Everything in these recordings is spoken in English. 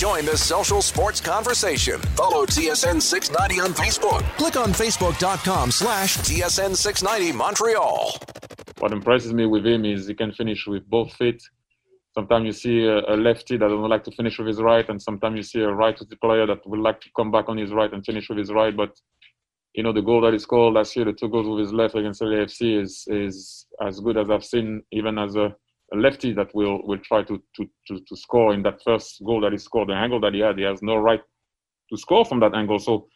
Join the social sports conversation. Follow TSN 690 on Facebook. Click on Facebook.com slash TSN 690 Montreal. What impresses me with him is he can finish with both feet. Sometimes you see a, lefty that doesn't like to finish with his right, and sometimes you see a righty player that would like to come back on his right and finish with his right. But you know, the goal that he scored last year, the two goals with his left against LAFC, is is as good as I've seen, even as a, a lefty that will will try to, to to to score in that first goal that he scored. The angle that he had, he has no right to score from that angle. So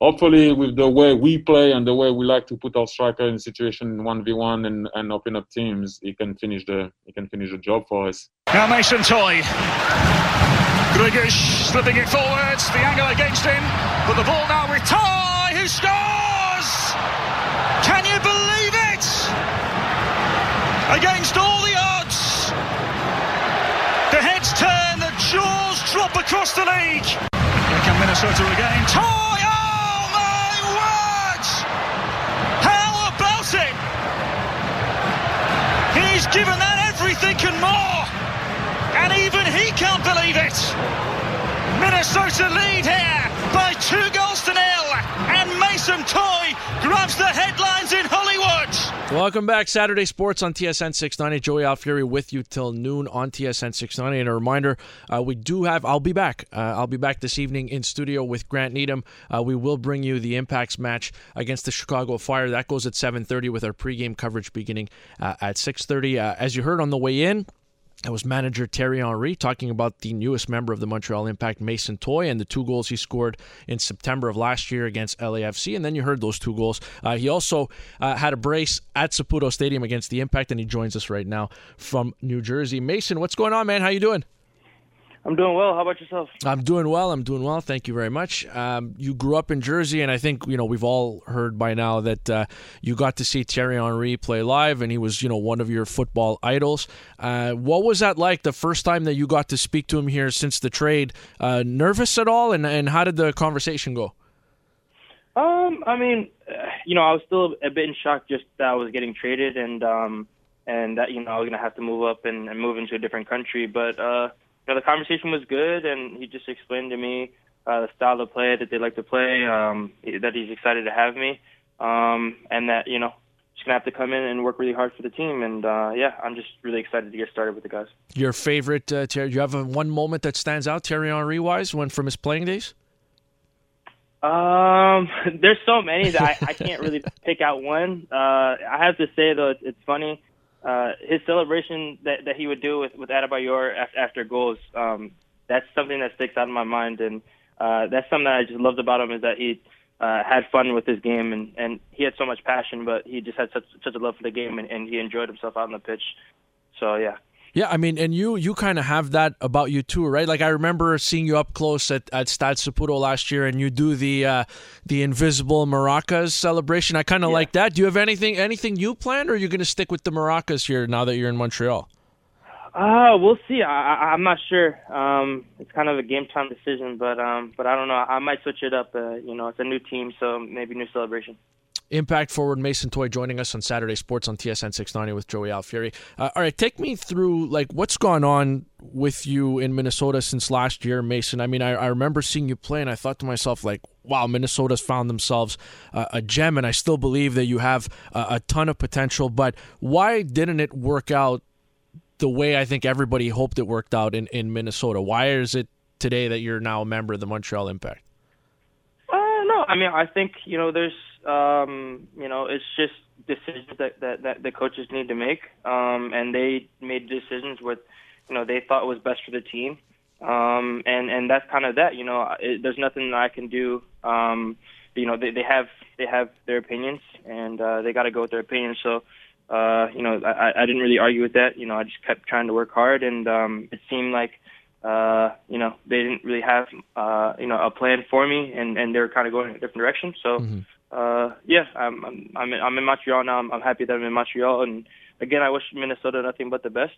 hopefully with the way we play and the way we like to put our striker in situation one v one and and open up teams, he can finish the he can finish the job for us. Now Mason Toye. Gregus slipping it forwards, the angle against him, but the ball now with Toye, who scores! Can you believe it? Against all drop across the league. Here come Minnesota again. Toye! Oh my word! How about it? He's given that everything and more. And even he can't believe it. Minnesota lead here by two goals to nil. And Mason Toye grabs the headlines in Hollywood. Welcome back, Saturday Sports on TSN 690. Joey Alfieri with you till noon on TSN 690. And a reminder, uh, we do have, I'll be back. Uh, I'll be back this evening in studio with Grant Needham. Uh, we will bring you the Impacts match against the Chicago Fire. That goes at 7.30 with our pregame coverage beginning uh, at 6.30. Uh, as you heard on the way in, that was manager Thierry Henry talking about the newest member of the Montreal Impact, Mason Toye, and the two goals he scored in September of last year against LAFC. And then you heard those two goals. Uh, he also uh, had a brace at Saputo Stadium against the Impact, and he joins us right now from New Jersey. Mason, what's going on, man? How you doing? I'm doing well. How about yourself? I'm doing well. I'm doing well. Thank you very much. Um, you grew up in Jersey, and I think you know we've all heard by now that uh, you got to see Thierry Henry play live, and he was you know one of your football idols. Uh, what was that like the first time that you got to speak to him here since the trade? Uh, nervous at all, and and how did the conversation go? Um, I mean, uh, you know, I was still a bit in shock just that I was getting traded, and um, and that you know I was gonna have to move up and, and move into a different country, but. uh you know, the conversation was good, and he just explained to me uh, the style of play that they like to play, um, that he's excited to have me, um, and that you know just gonna have to come in and work really hard for the team. And uh, yeah, I'm just really excited to get started with the guys. Your favorite uh, Thierry? Do you have a, one moment that stands out, Thierry Henry wise, when from his playing days? Um, there's so many that I, I can't really pick out one. Uh, I have to say though, it's, it's funny uh, his celebration that, that he would do with with Adebayor after, after goals, um, that's something that sticks out in my mind, and uh, that's something that I just loved about him is that he uh, had fun with his game, and and he had so much passion, but he just had such such a love for the game, and, and he enjoyed himself out on the pitch. So yeah. Yeah, I mean, and you you kind of have that about you too, right? Like I remember seeing you up close at, at Stade Saputo last year, and you do the uh, the invisible maracas celebration. I kind of yeah. like that. Do you have anything anything you planned, or are you going to stick with the maracas here now that you're in Montreal? Uh, we'll see. I, I'm not sure. Um, it's kind of a game time decision, but um, but I don't know. I might switch it up. Uh, you know, it's a new team, so maybe new celebration. Impact forward Mason Toye joining us on Saturday Sports on TSN 690 with Joey Alfieri. Uh, all right, take me through like what's gone on with you in Minnesota since last year, Mason. I mean, I, I remember seeing you play, and I thought to myself, like, wow, Minnesota's found themselves uh, a gem, and I still believe that you have a, a ton of potential. But why didn't it work out the way I think everybody hoped it worked out in, in Minnesota? Why is it today that you're now a member of the Montreal Impact? Uh, no, I mean, I think you know, there's um, you know, it's just decisions that, that, that the coaches need to make. Um, and they made decisions with, you know, they thought was best for the team. Um, and, and that's kind of that, you know, it, there's nothing that I can do. Um, you know, they, they have, they have their opinions and, uh, they got to go with their opinions. So, uh, you know, I, I didn't really argue with that. You know, I just kept trying to work hard and, um, it seemed like, uh, you know, they didn't really have, uh, you know, a plan for me and, and they were kind of going in a different direction. So, mm-hmm uh, yeah, I'm I'm I'm in, I'm in Montreal now. I'm, I'm happy that I'm in Montreal, and again, I wish Minnesota nothing but the best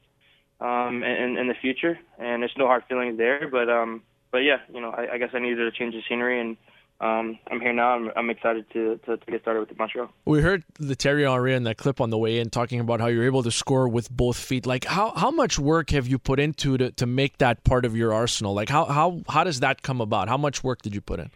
um, in in the future. And there's no hard feelings there, but um, but yeah, you know, I, I guess I needed to change the scenery, and um, I'm here now. I'm, I'm excited to, to, to get started with Montreal. We heard the Thierry Henry in that clip on the way in talking about how you're able to score with both feet. Like how, how much work have you put into to, to make that part of your arsenal? Like how, how how does that come about? How much work did you put in?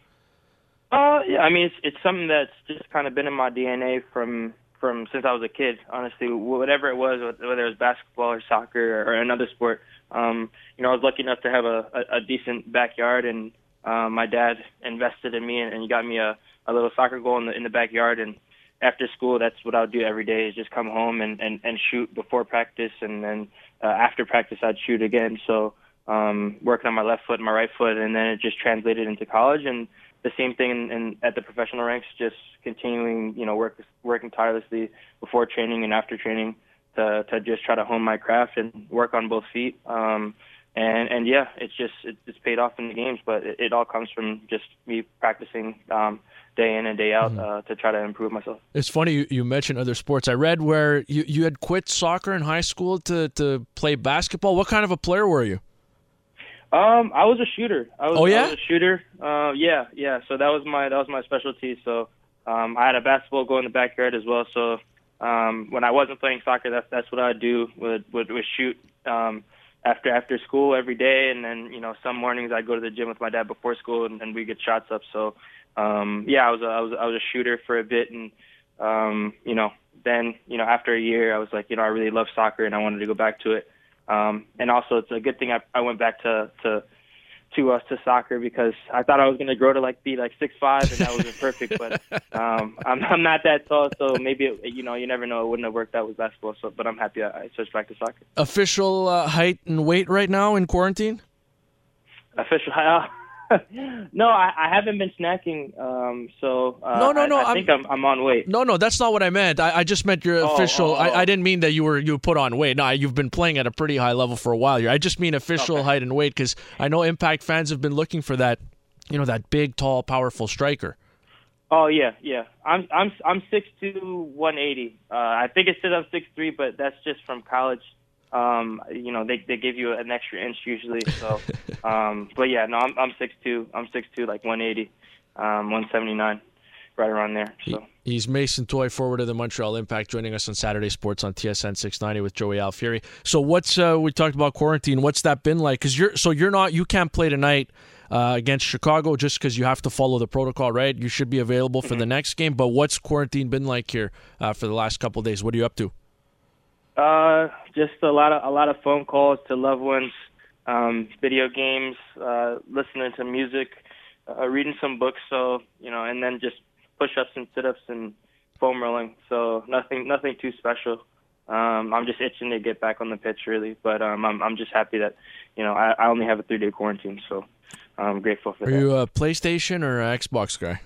Uh, yeah, I mean it's it's something that's just kind of been in my DNA from from since I was a kid. Honestly, whatever it was, whether it was basketball or soccer or another sport, um, you know, I was lucky enough to have a, a, a decent backyard, and um, my dad invested in me and, and got me a, a little soccer goal in the in the backyard. And after school, that's what I would do every day: is just come home and and, and shoot before practice, and then uh, after practice, I'd shoot again. So um, working on my left foot and my right foot, and then it just translated into college and the same thing in, in, at the professional ranks, just continuing, you know, work, working tirelessly before training and after training to, to just try to hone my craft and work on both feet. Um, and, and yeah, it's just, it, it's paid off in the games, but it, it all comes from just me practicing, um, day in and day out mm-hmm. uh, to try to improve myself. It's funny you, you mentioned other sports. I read where you, you had quit soccer in high school to, to play basketball. What kind of a player were you? Um, I was a shooter. I was, oh yeah, I was a shooter. Uh, yeah, yeah. So that was my that was my specialty. So um, I had a basketball goal in the backyard as well. So um, when I wasn't playing soccer, that's that's what I'd do. Would would, would shoot um, after after school every day, and then you know some mornings I'd go to the gym with my dad before school, and, and we get shots up. So um, yeah, I was a, I was I was a shooter for a bit, and um, you know then you know after a year I was like you know I really love soccer and I wanted to go back to it. Um, and also, it's a good thing I, I went back to to to us uh, to soccer because I thought I was going to grow to like be like six five and that wasn't perfect. But um, I'm I'm not that tall, so maybe it, you know you never know. It wouldn't have worked out with basketball. So, but I'm happy I, I switched back to soccer. Official uh, height and weight right now in quarantine. Official height. no, I, I, haven't been snacking. Um, so uh, no, no, no. I, I think I'm, I'm, on weight. No, no, that's not what I meant. I, I just meant your oh, official. Oh, oh. I, didn't mean that you were you put on weight. No, you've been playing at a pretty high level for a while here. I just mean official okay. height and weight because I know Impact fans have been looking for that. You know that big, tall, powerful striker. Oh yeah, yeah. I'm I'm I'm six two, one eighty. Uh, I think it said I'm six three, but that's just from college um, you know, they they give you an extra inch usually. So, um, but yeah, no, I'm I'm six two. I'm six two, like 180, um, 179, right around there. So. He's Mason Toye, forward of the Montreal Impact, joining us on Saturday Sports on TSN 690 with Joey Alfieri. So, what's uh, we talked about quarantine? What's that been like? Because you're so you're not you can't play tonight uh, against Chicago just because you have to follow the protocol, right? You should be available for mm-hmm. the next game. But what's quarantine been like here uh, for the last couple days? What are you up to? Uh, just a lot of a lot of phone calls to loved ones, um, video games, uh, listening to music, uh, reading some books. So you know, and then just push-ups and sit-ups and foam rolling. So nothing nothing too special. Um, I'm just itching to get back on the pitch, really. But um, I'm I'm just happy that you know I, I only have a three-day quarantine, so I'm grateful for Are that. Are you a PlayStation or Xbox guy?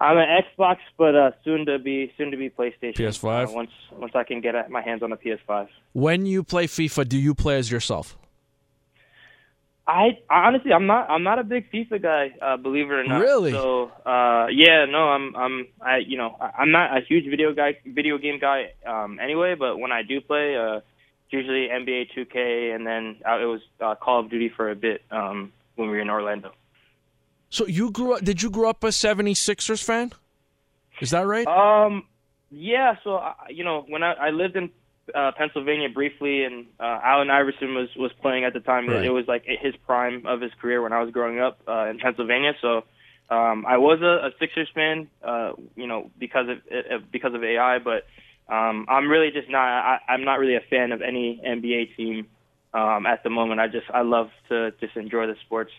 I'm an Xbox, but uh, soon to be soon to be PlayStation. PS5. Uh, once once I can get my hands on a PS5. When you play FIFA, do you play as yourself? I, honestly, I'm not. I'm not a big FIFA guy. Uh, believe it or not. Really? So, uh, yeah, no, I'm. I'm. I, you know, I'm not a huge video guy, video game guy, um, anyway. But when I do play, uh, it's usually NBA 2K, and then uh, it was uh, Call of Duty for a bit um, when we were in Orlando. So you grew up? Did you grow up a 76ers fan? Is that right? Um, yeah. So uh, you know, when I, I lived in uh, Pennsylvania briefly, and uh, Allen Iverson was was playing at the time. Right. It was like his prime of his career when I was growing up uh, in Pennsylvania. So um, I was a, a Sixers fan, uh, you know, because of uh, because of AI. But um, I'm really just not. I, I'm not really a fan of any NBA team um, at the moment. I just I love to just enjoy the sports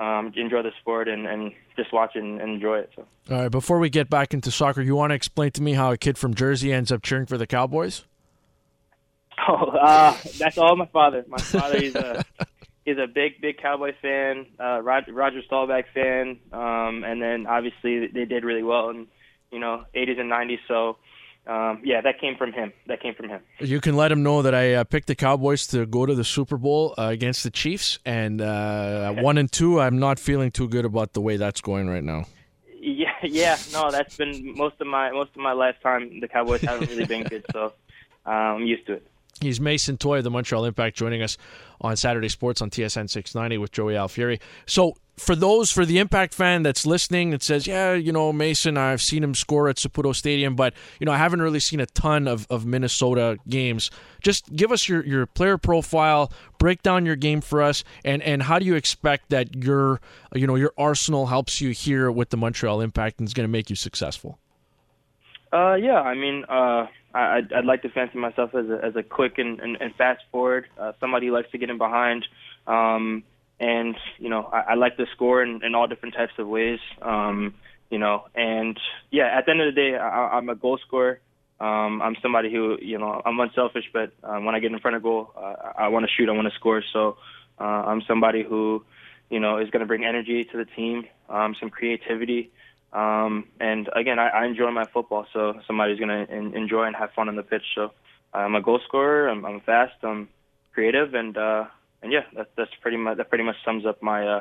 um, enjoy the sport and, and just watch and, and enjoy it. So. All right, before we get back into soccer, you want to explain to me how a kid from Jersey ends up cheering for the Cowboys? Oh, uh, that's all my father. My father is a he's a big big Cowboy fan, uh, Roger, Roger Staubach fan, um, and then obviously they did really well in you know 80s and 90s. So um, yeah, that came from him. That came from him. You can let him know that I uh, picked the Cowboys to go to the Super Bowl uh, against the Chiefs, and uh, one and two. I'm not feeling too good about the way that's going right now. Yeah, yeah, no, that's been most of my most of my lifetime. The Cowboys haven't really been good, so uh, I'm used to it. He's Mason Toye of the Montreal Impact joining us on Saturday Sports on TSN 690 with Joey Alfieri. So, for those, for the Impact fan that's listening that says, yeah, you know, Mason, I've seen him score at Saputo Stadium, but, you know, I haven't really seen a ton of, of Minnesota games. Just give us your, your player profile, break down your game for us, and, and how do you expect that your, you know, your arsenal helps you here with the Montreal Impact and is going to make you successful? Uh, yeah, I mean, uh, I, I'd, I'd like to fancy myself as a, as a quick and, and, and fast forward, uh, somebody who likes to get in behind. Um, and, you know, I, I like to score in, in all different types of ways. Um, you know, and yeah, at the end of the day, I, I'm a goal scorer. Um, I'm somebody who, you know, I'm unselfish, but um, when I get in front of goal, uh, I want to shoot, I want to score. So uh, I'm somebody who, you know, is going to bring energy to the team, um, some creativity. Um, and again, I, I enjoy my football, so somebody's going to enjoy and have fun on the pitch. So I'm a goal scorer. I'm, I'm fast. I'm creative, and uh, and yeah, that, that's pretty much that pretty much sums up my uh,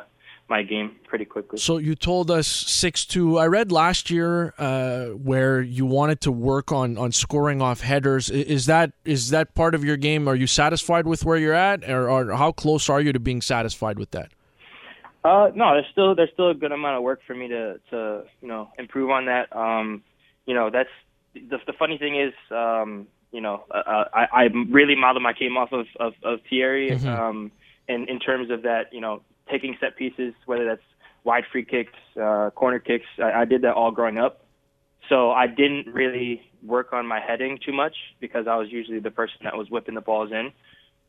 my game pretty quickly. So you told us six two. I read last year uh, where you wanted to work on on scoring off headers. Is that is that part of your game? Are you satisfied with where you're at, or, or how close are you to being satisfied with that? Uh, no, there's still there's still a good amount of work for me to to you know improve on that. Um, you know that's the the funny thing is um, you know uh, uh I I really modeled my game off of of, of Thierry mm-hmm. um, in in terms of that you know taking set pieces whether that's wide free kicks, uh, corner kicks. I, I did that all growing up, so I didn't really work on my heading too much because I was usually the person that was whipping the balls in.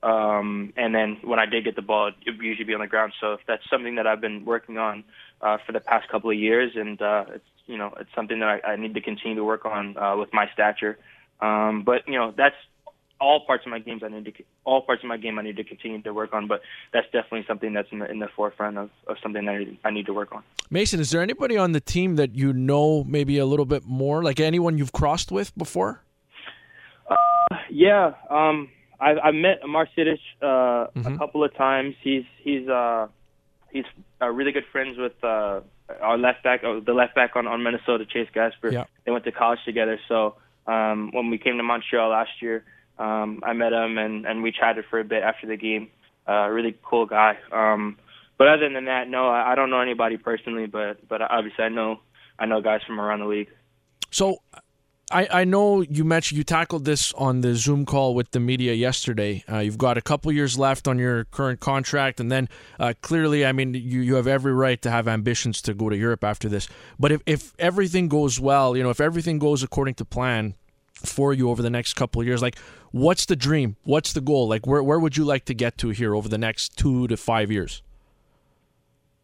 Um, and then when I did get the ball, it would usually be on the ground. So that's something that I've been working on uh, for the past couple of years, and uh, it's you know it's something that I, I need to continue to work on uh, with my stature. Um, but you know that's all parts of my games I need to all parts of my game I need to continue to work on. But that's definitely something that's in the, in the forefront of, of something that I need, I need to work on. Mason, is there anybody on the team that you know maybe a little bit more, like anyone you've crossed with before? Uh, yeah. Um, I've, I've met Amar Sejdic uh, mm-hmm. a couple of times. He's he's uh, he's uh, really good friends with uh, our left back, uh, the left back on, on Minnesota, Chase Gasper. Yeah. They went to college together. So um, when we came to Montreal last year, um, I met him and, and we chatted for a bit after the game. Uh, really cool guy. Um, but other than that, no, I, I don't know anybody personally. But but obviously, I know I know guys from around the league. So I, I know you mentioned you tackled this on the Zoom call with the media yesterday. Uh, you've got a couple years left on your current contract, and then uh, clearly, I mean, you, you have every right to have ambitions to go to Europe after this. But if, if everything goes well, you know, if everything goes according to plan for you over the next couple years, like what's the dream? What's the goal? Like where where would you like to get to here over the next two to five years?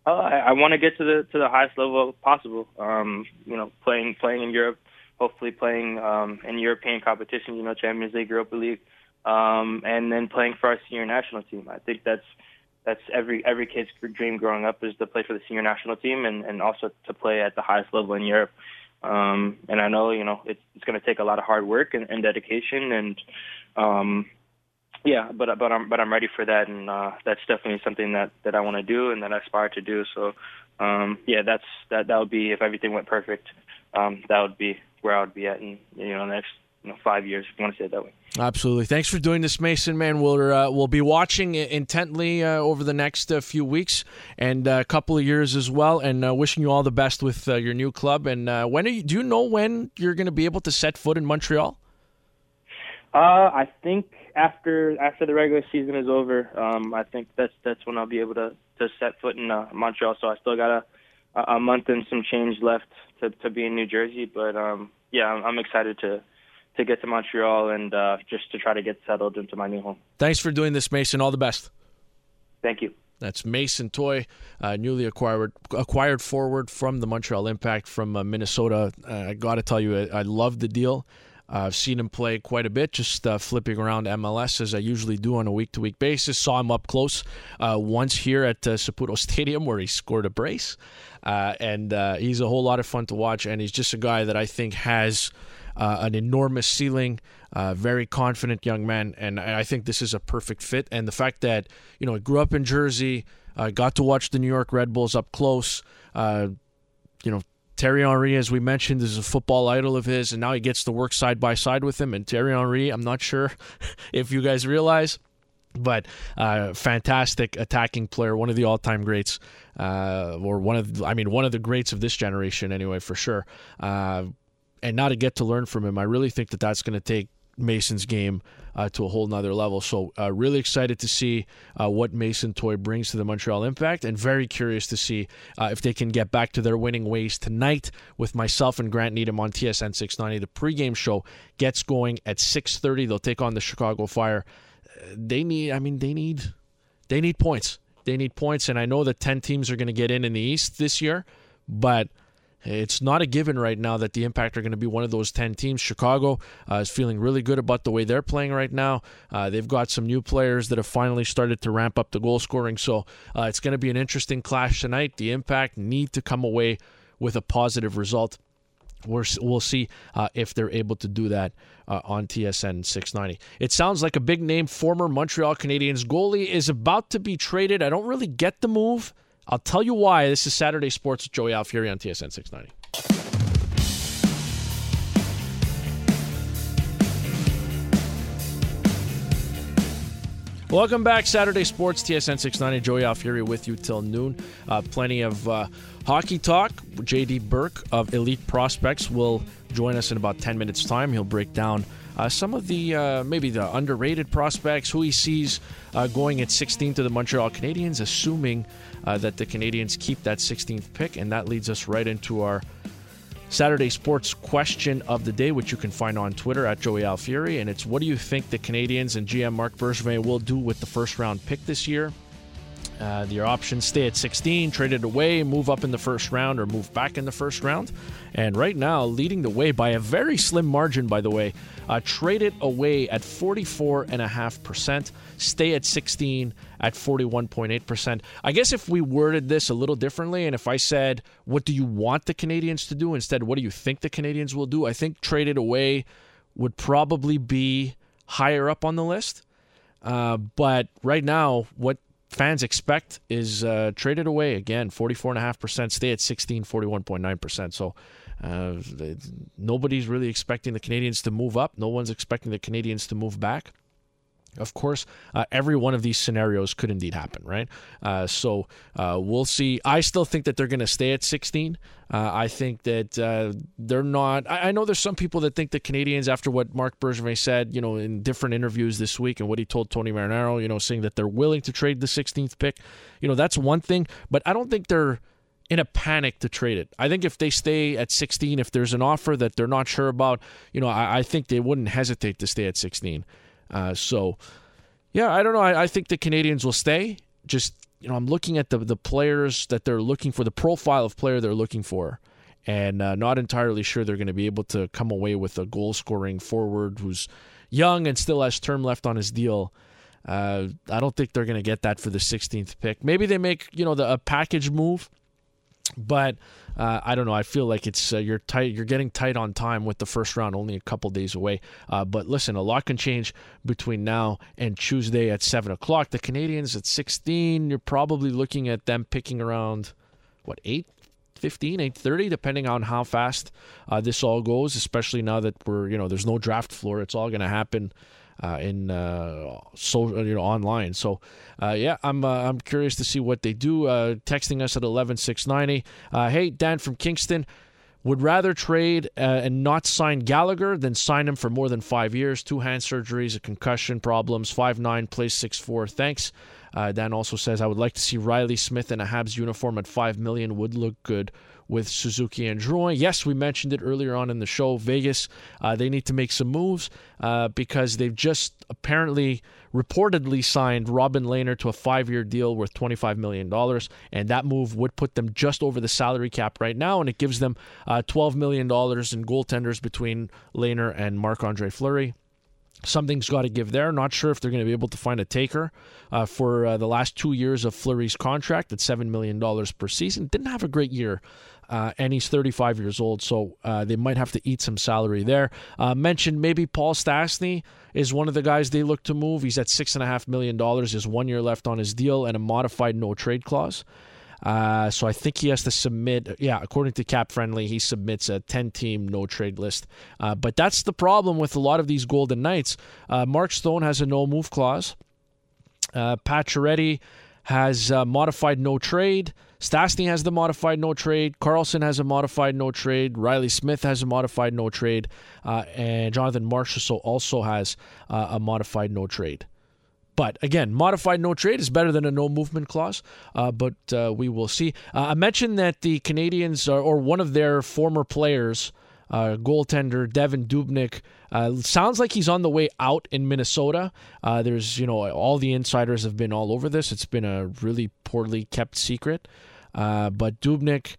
Uh, I, I want to get to the to the highest level possible. Um, you know, playing playing in Europe hopefully playing um, in European competitions, you know, Champions League, Europa League, um, and then playing for our senior national team. I think that's that's every every kid's dream growing up is to play for the senior national team and, and also to play at the highest level in Europe. Um, and I know you know it's it's going to take a lot of hard work and, and dedication and um, yeah, but but I'm but I'm ready for that, and uh, that's definitely something that that I want to do and that I aspire to do. So um, yeah, that's that that would be if everything went perfect. Um, that would be where I would be at in you know the next you know, five years, if you want to say it that way. Absolutely. Thanks for doing this, Mason. Man, we'll uh, we'll be watching intently uh, over the next uh, few weeks and a couple of years as well. And uh, wishing you all the best with uh, your new club. And uh, when you, do you know when you're going to be able to set foot in Montreal? I think after after the regular season is over, um, I think that's that's when I'll be able to, to set foot in Montreal. So I still got a a month and some change left to to be in New Jersey, but um, yeah, I'm, I'm excited to to get to Montreal and uh, just to try to get settled into my new home. Thanks for doing this, Mason. All the best. Thank you. That's Mason Toye, uh, newly acquired acquired forward from the Montreal Impact from uh, Minnesota. Uh, I got to tell you, I, I love the deal. I've seen him play quite a bit, just uh, flipping around MLS as I usually do on a week to week basis. Saw him up close uh, once here at uh, Saputo Stadium where he scored a brace. Uh, and uh, he's a whole lot of fun to watch. And he's just a guy that I think has uh, an enormous ceiling, very confident young man. And I think this is a perfect fit. And the fact that, you know, he grew up in Jersey, I got to watch the New York Red Bulls up close, you know, Thierry Henry, as we mentioned, is a football idol of his, and now he gets to work side by side with him. And Thierry Henry, I'm not sure if you guys realize, but uh, fantastic attacking player, one of the all-time greats, uh, or one of, I mean, one of the greats of this generation, anyway, for sure. Uh, and now to get to learn from him, I really think that that's going to take Mason's game uh, to a whole nother level. So, uh, really excited to see uh, what Mason Toye brings to the Montreal Impact, and very curious to see uh, if they can get back to their winning ways tonight with myself and Grant Needham on TSN 690. The pregame show gets going at 6:30. They'll take on the Chicago Fire. Uh, they need, I mean, they need, they need points. They need points, and I know that 10 teams are going to get in in the East this year, but it's not a given right now that the Impact are going to be one of those 10 teams. Chicago uh, is feeling really good about the way they're playing right now. Uh, they've got some new players that have finally started to ramp up the goal scoring. So uh, it's going to be an interesting clash tonight. The Impact need to come away with a positive result. We're, we'll see uh, if they're able to do that uh, on TSN 690. It sounds like a big name former Montreal Canadiens goalie is about to be traded. I don't really get the move. I'll tell you why. This is Saturday Sports with Joey Alfieri on TSN 690. Welcome back, Saturday Sports, TSN 690. Joey Alfieri with you till noon. Uh, plenty of uh, hockey talk. JD Burke of Elite Prospects will join us in about 10 minutes' time. He'll break down uh, some of the uh, maybe the underrated prospects, who he sees uh, going at 16 to the Montreal Canadiens, assuming uh, that the Canadiens keep that 16th pick. And that leads us right into our Saturday sports question of the day, which you can find on Twitter at Joey Alfieri. And it's what do you think the Canadiens and GM Marc Bergevin will do with the first round pick this year? Uh, your options stay at 16, trade it away, move up in the first round, or move back in the first round. And right now, leading the way by a very slim margin, by the way, uh, trade it away at 44.5%, stay at 16 at 41.8%. I guess if we worded this a little differently, and if I said, what do you want the Canadiens to do instead, what do you think the Canadiens will do? I think trade it away would probably be higher up on the list. Uh, but right now, what fans expect is uh, traded away again 44.5% stay at 16 41.9% so uh, nobody's really expecting the canadiens to move up. No one's expecting the canadiens to move back of course, uh, every one of these scenarios could indeed happen, right? Uh, so uh, we'll see. I still think that they're going to stay at 16. Uh, I think that uh, they're not. I, I, know there's some people that think the Canadiens, after what Marc Bergevin said, you know, in different interviews this week and what he told Tony Marinaro, you know, saying that they're willing to trade the 16th pick. You know, that's one thing, but I don't think they're in a panic to trade it. I think if they stay at 16, if there's an offer that they're not sure about, you know, I, I think they wouldn't hesitate to stay at 16. Uh, so, yeah, I don't know. I, I, think the Canadiens will stay. Just you know, I'm looking at the the players that they're looking for, the profile of player they're looking for, and uh, not entirely sure they're going to be able to come away with a goal scoring forward who's young and still has term left on his deal. Uh, I don't think they're going to get that for the 16th pick. Maybe they make you know the a package move, but uh, I don't know. I feel like it's uh, you're tight. You're getting tight on time with the first round, only a couple days away. Uh, but listen, a lot can change between now and Tuesday at seven o'clock. The Canadiens at 16. You're probably looking at them picking around what eight 15 8.30 depending on how fast uh, this all goes especially now that we're you know there's no draft floor it's all going to happen uh, in uh, so you know online. So uh, yeah, I'm uh, I'm curious to see what they do. Uh, texting us at eleven six ninety. Uh, hey Dan from Kingston. Would rather trade and not sign Gallagher than sign him for more than five years. Two hand surgeries, a concussion problems. Five nine, plays six four. Thanks. Dan also says I would like to see Reilly Smith in a Habs uniform at five million. Would look good with Suzuki and Drouin. Yes, we mentioned it earlier on in the show. Vegas, uh, they need to make some moves uh, because they've just apparently reportedly signed Robin Lehner to a five year deal worth $25 million. And that move would put them just over the salary cap right now. And it gives them uh, $12 million in goaltenders between Lehner and Marc Andre Fleury something's got to give there. Not sure if they're going to be able to find a taker uh, for uh, the last two years of Fleury's contract at $7 million per season. Didn't have a great year uh, and he's 35 years old, so uh, they might have to eat some salary there. Uh, mentioned maybe Paul Stastny is one of the guys they look to move. He's at six and a half million dollars. is one year left on his deal and a modified no trade clause. Uh, so I think he has to submit. Yeah, according to Cap Friendly, he submits a 10-team no trade list. Uh, but that's the problem with a lot of these Golden Knights. Uh, Mark Stone has a no move clause. Uh, Pacioretty has a modified no trade. Stastny has the modified no trade. Karlsson has a modified no trade. Reilly Smith has a modified no trade. Uh, and Jonathan Marchessault also has uh, a modified no trade. But again, modified no trade is better than a no movement clause. Uh, but uh, we will see. Uh, I mentioned that the Canadiens, are, or one of their former players, uh, goaltender Devan Dubnyk, uh, sounds like he's on the way out in Minnesota. Uh, there's, you know, all the insiders have been all over this. It's been a really poorly kept secret. but Dubnyk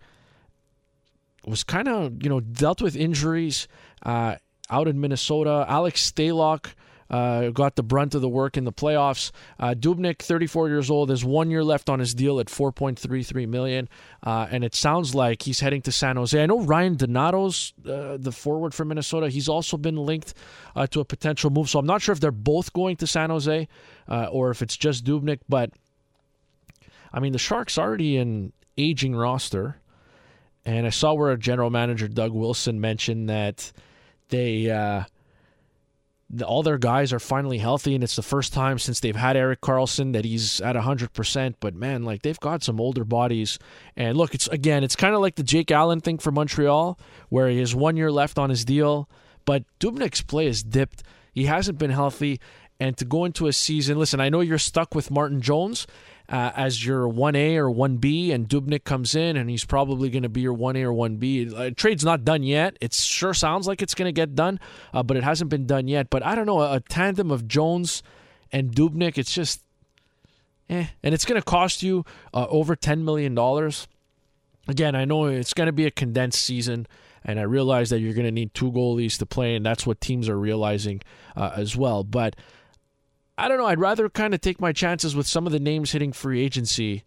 was kind of, you know, dealt with injuries out in Minnesota. Alex Stalock uh, got the brunt of the work in the playoffs. Uh, Dubnyk, 34 years old, has one year left on his deal at 4.33 million, uh, and it sounds like he's heading to San Jose. I know Ryan Donato's uh, the forward for Minnesota. He's also been linked uh, to a potential move, so I'm not sure if they're both going to San Jose uh, or if it's just Dubnyk. But I mean, the Sharks already an aging roster, and I saw where general manager Doug Wilson mentioned that they all their guys are finally healthy, and it's the first time since they've had Erik Karlsson that he's at 100%. But man, like they've got some older bodies. And look, it's again, it's kind of like the Jake Allen thing for Montreal, where he has one year left on his deal. But Dubnyk's play has dipped. He hasn't been healthy. And to go into a season, listen, I know you're stuck with Martin Jones, uh, as your 1A or 1B, and Dubnyk comes in, and he's probably going to be your 1A or 1B. Uh, trade's not done yet. It sure sounds like it's going to get done, uh, but it hasn't been done yet. But I don't know, a, a tandem of Jones and Dubnyk, it's just, eh. And it's going to cost you uh, over $10 million. Again, I know it's going to be a condensed season and I realize that you're going to need two goalies to play, and that's what teams are realizing uh, as well. But I don't know. I'd rather kind of take my chances with some of the names hitting free agency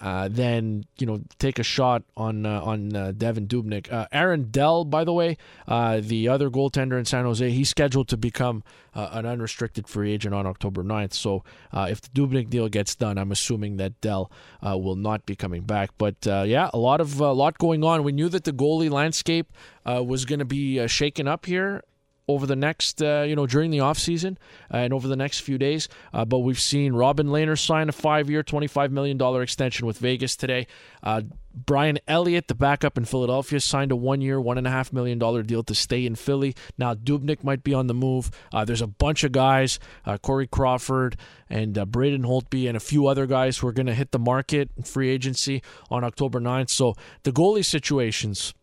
uh, than you know take a shot on uh, on uh, Devan Dubnyk. Uh, Aaron Dell, by the way, uh, the other goaltender in San Jose, he's scheduled to become uh, an unrestricted free agent on October 9th. So if the Dubnyk deal gets done, I'm assuming that Dell will not be coming back. But yeah, a lot of a lot going on. We knew that the goalie landscape was going to be shaken up here over the next, uh, you know, during the offseason and over the next few days. Uh, but we've seen Robin Lehner sign a five year, $25 million extension with Vegas today. Uh, Brian Elliott, the backup in Philadelphia, signed a one year, $1.5 million deal to stay in Philly. Now, Dubnyk might be on the move. Uh, there's a bunch of guys, uh, Corey Crawford and Braden Holtby, and a few other guys who are going to hit the market free agency on October 9th. So the goalie situations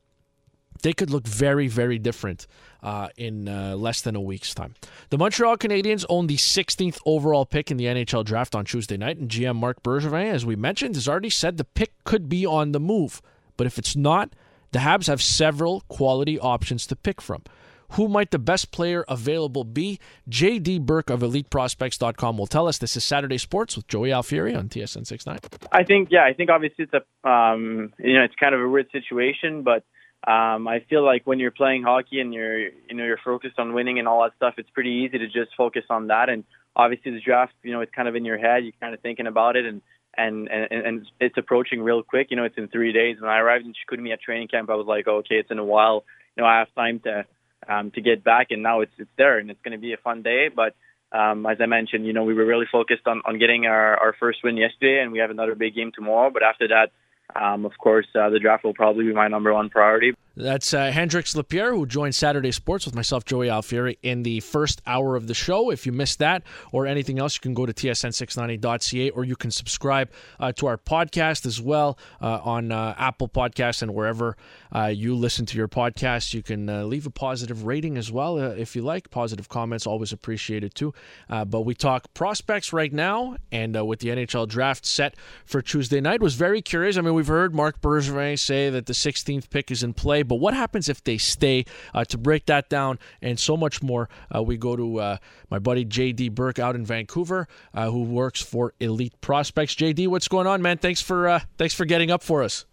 they could look very, very different uh, in uh, less than a week's time. The Montreal Canadiens own the 16th overall pick in the NHL draft on Tuesday night, and GM Marc Bergevin, as we mentioned, has already said the pick could be on the move. But if it's not, the Habs have several quality options to pick from. Who might the best player available be? JD Burke of EliteProspects.com will tell us. This is Saturday Sports with Joey Alfieri on TSN 69. I think, yeah, I think obviously it's a, um, you know, it's kind of a weird situation, but um, I feel like when you're playing hockey and you're you know you're focused on winning and all that stuff, it's pretty easy to just focus on that. And obviously the draft, you know, it's kind of in your head. You're kind of thinking about it, and and and, and it's approaching real quick. You know, it's in three days. When I arrived in Chicoutimi at training camp, I was like, oh, okay, it's in a while. You know, I have time to um, to get back, and now it's it's there, and it's going to be a fun day. But um, as I mentioned, you know, we were really focused on on getting our our first win yesterday, and we have another big game tomorrow. But after that um, of course, uh, the draft will probably be my number one priority. That's uh, Hendrix Lapierre, who joined Saturday Sports with myself, Joey Alfieri, in the first hour of the show. If you missed that or anything else, you can go to tsn690.ca or you can subscribe uh, to our podcast as well uh, on uh, Apple Podcasts and wherever uh, you listen to your podcast. You can uh, leave a positive rating as well if you like. Positive comments, always appreciated too. but we talk prospects right now, and with the NHL draft set for Tuesday night, was very curious. I mean, we've heard Marc Bergevin say that the 16th pick is in play but what happens if they stay? Uh, to break that down and so much more, uh, we go to uh, my buddy JD Burke out in Vancouver, uh, who works for Elite Prospects. JD, what's going on, man? Thanks for uh, thanks for getting up for us.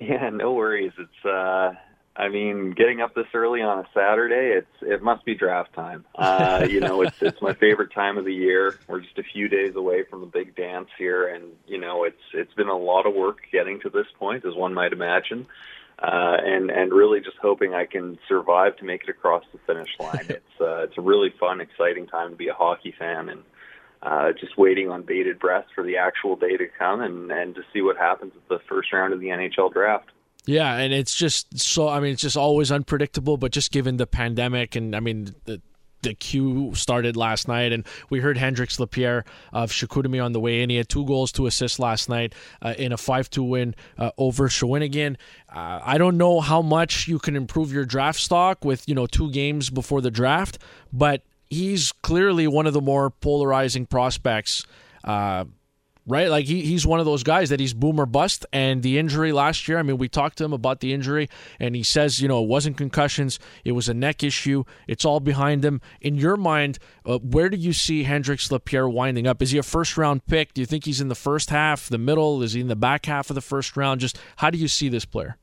Yeah, no worries. It's I mean, getting up this early on a Saturday, it's it must be draft time. Uh, you know, it's it's my favorite time of the year. We're just a few days away from the big dance here, and you know, it's it's been a lot of work getting to this point, as one might imagine, uh, and and really just hoping I can survive to make it across the finish line. it's uh, it's a really fun, exciting time to be a hockey fan, and uh, just waiting on bated breath for the actual day to come and and to see what happens at the first round of the NHL draft. Yeah, and it's just so. I mean, it's just always unpredictable. But just given the pandemic, and I mean, the the Q started last night, and we heard Hendrix Lapierre of Chicoutimi on the way in. He had two goals, two assists last night uh, in a five-two win uh, over Shawinigan. Uh, I don't know how much you can improve your draft stock with you know two games before the draft, but he's clearly one of the more polarizing prospects uh, right? Like he, he's one of those guys that he's boomer bust. And the injury last year, I mean, we talked to him about the injury, and he says, you know, it wasn't concussions, it was a neck issue. It's all behind him. In your mind, uh, where do you see Hendrix Lapierre winding up? Is he a first round pick? Do you think he's in the first half, the middle? Is he in the back half of the first round? Just how do you see this player?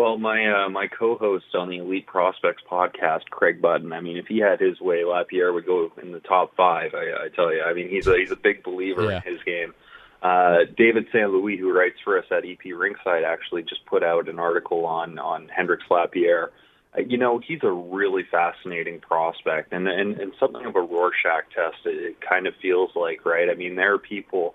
Well, my uh, my co-host on the Elite Prospects podcast, Craig Button. I mean, if he had his way, Lapierre would go in the top five. I, I tell you. I mean, he's a he's a big believer yeah. in his game. Uh, David St. Louis, who writes for us at EP Rinkside, actually just put out an article on on Hendrix Lapierre. Uh, you know, he's a really fascinating prospect, and and and something of a Rorschach test. It, it kind of feels like, right? I mean, there are people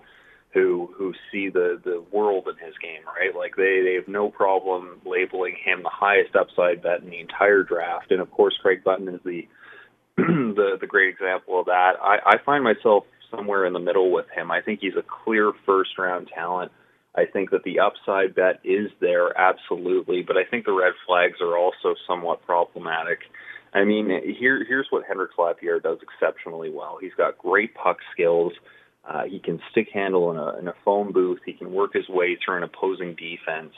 who who see the the world in his game, right? Like they they have no problem labeling him the highest upside bet in the entire draft, and of course Craig Button is the the the great example of that. I, I find myself somewhere in the middle with him. I think he's a clear first round talent. I think that the upside bet is there absolutely, but I think the red flags are also somewhat problematic. I mean, here here's what Hendrix Lapierre does exceptionally well. He's got great puck skills. Uh, he can stick handle in a, in a phone booth. He can work his way through an opposing defense.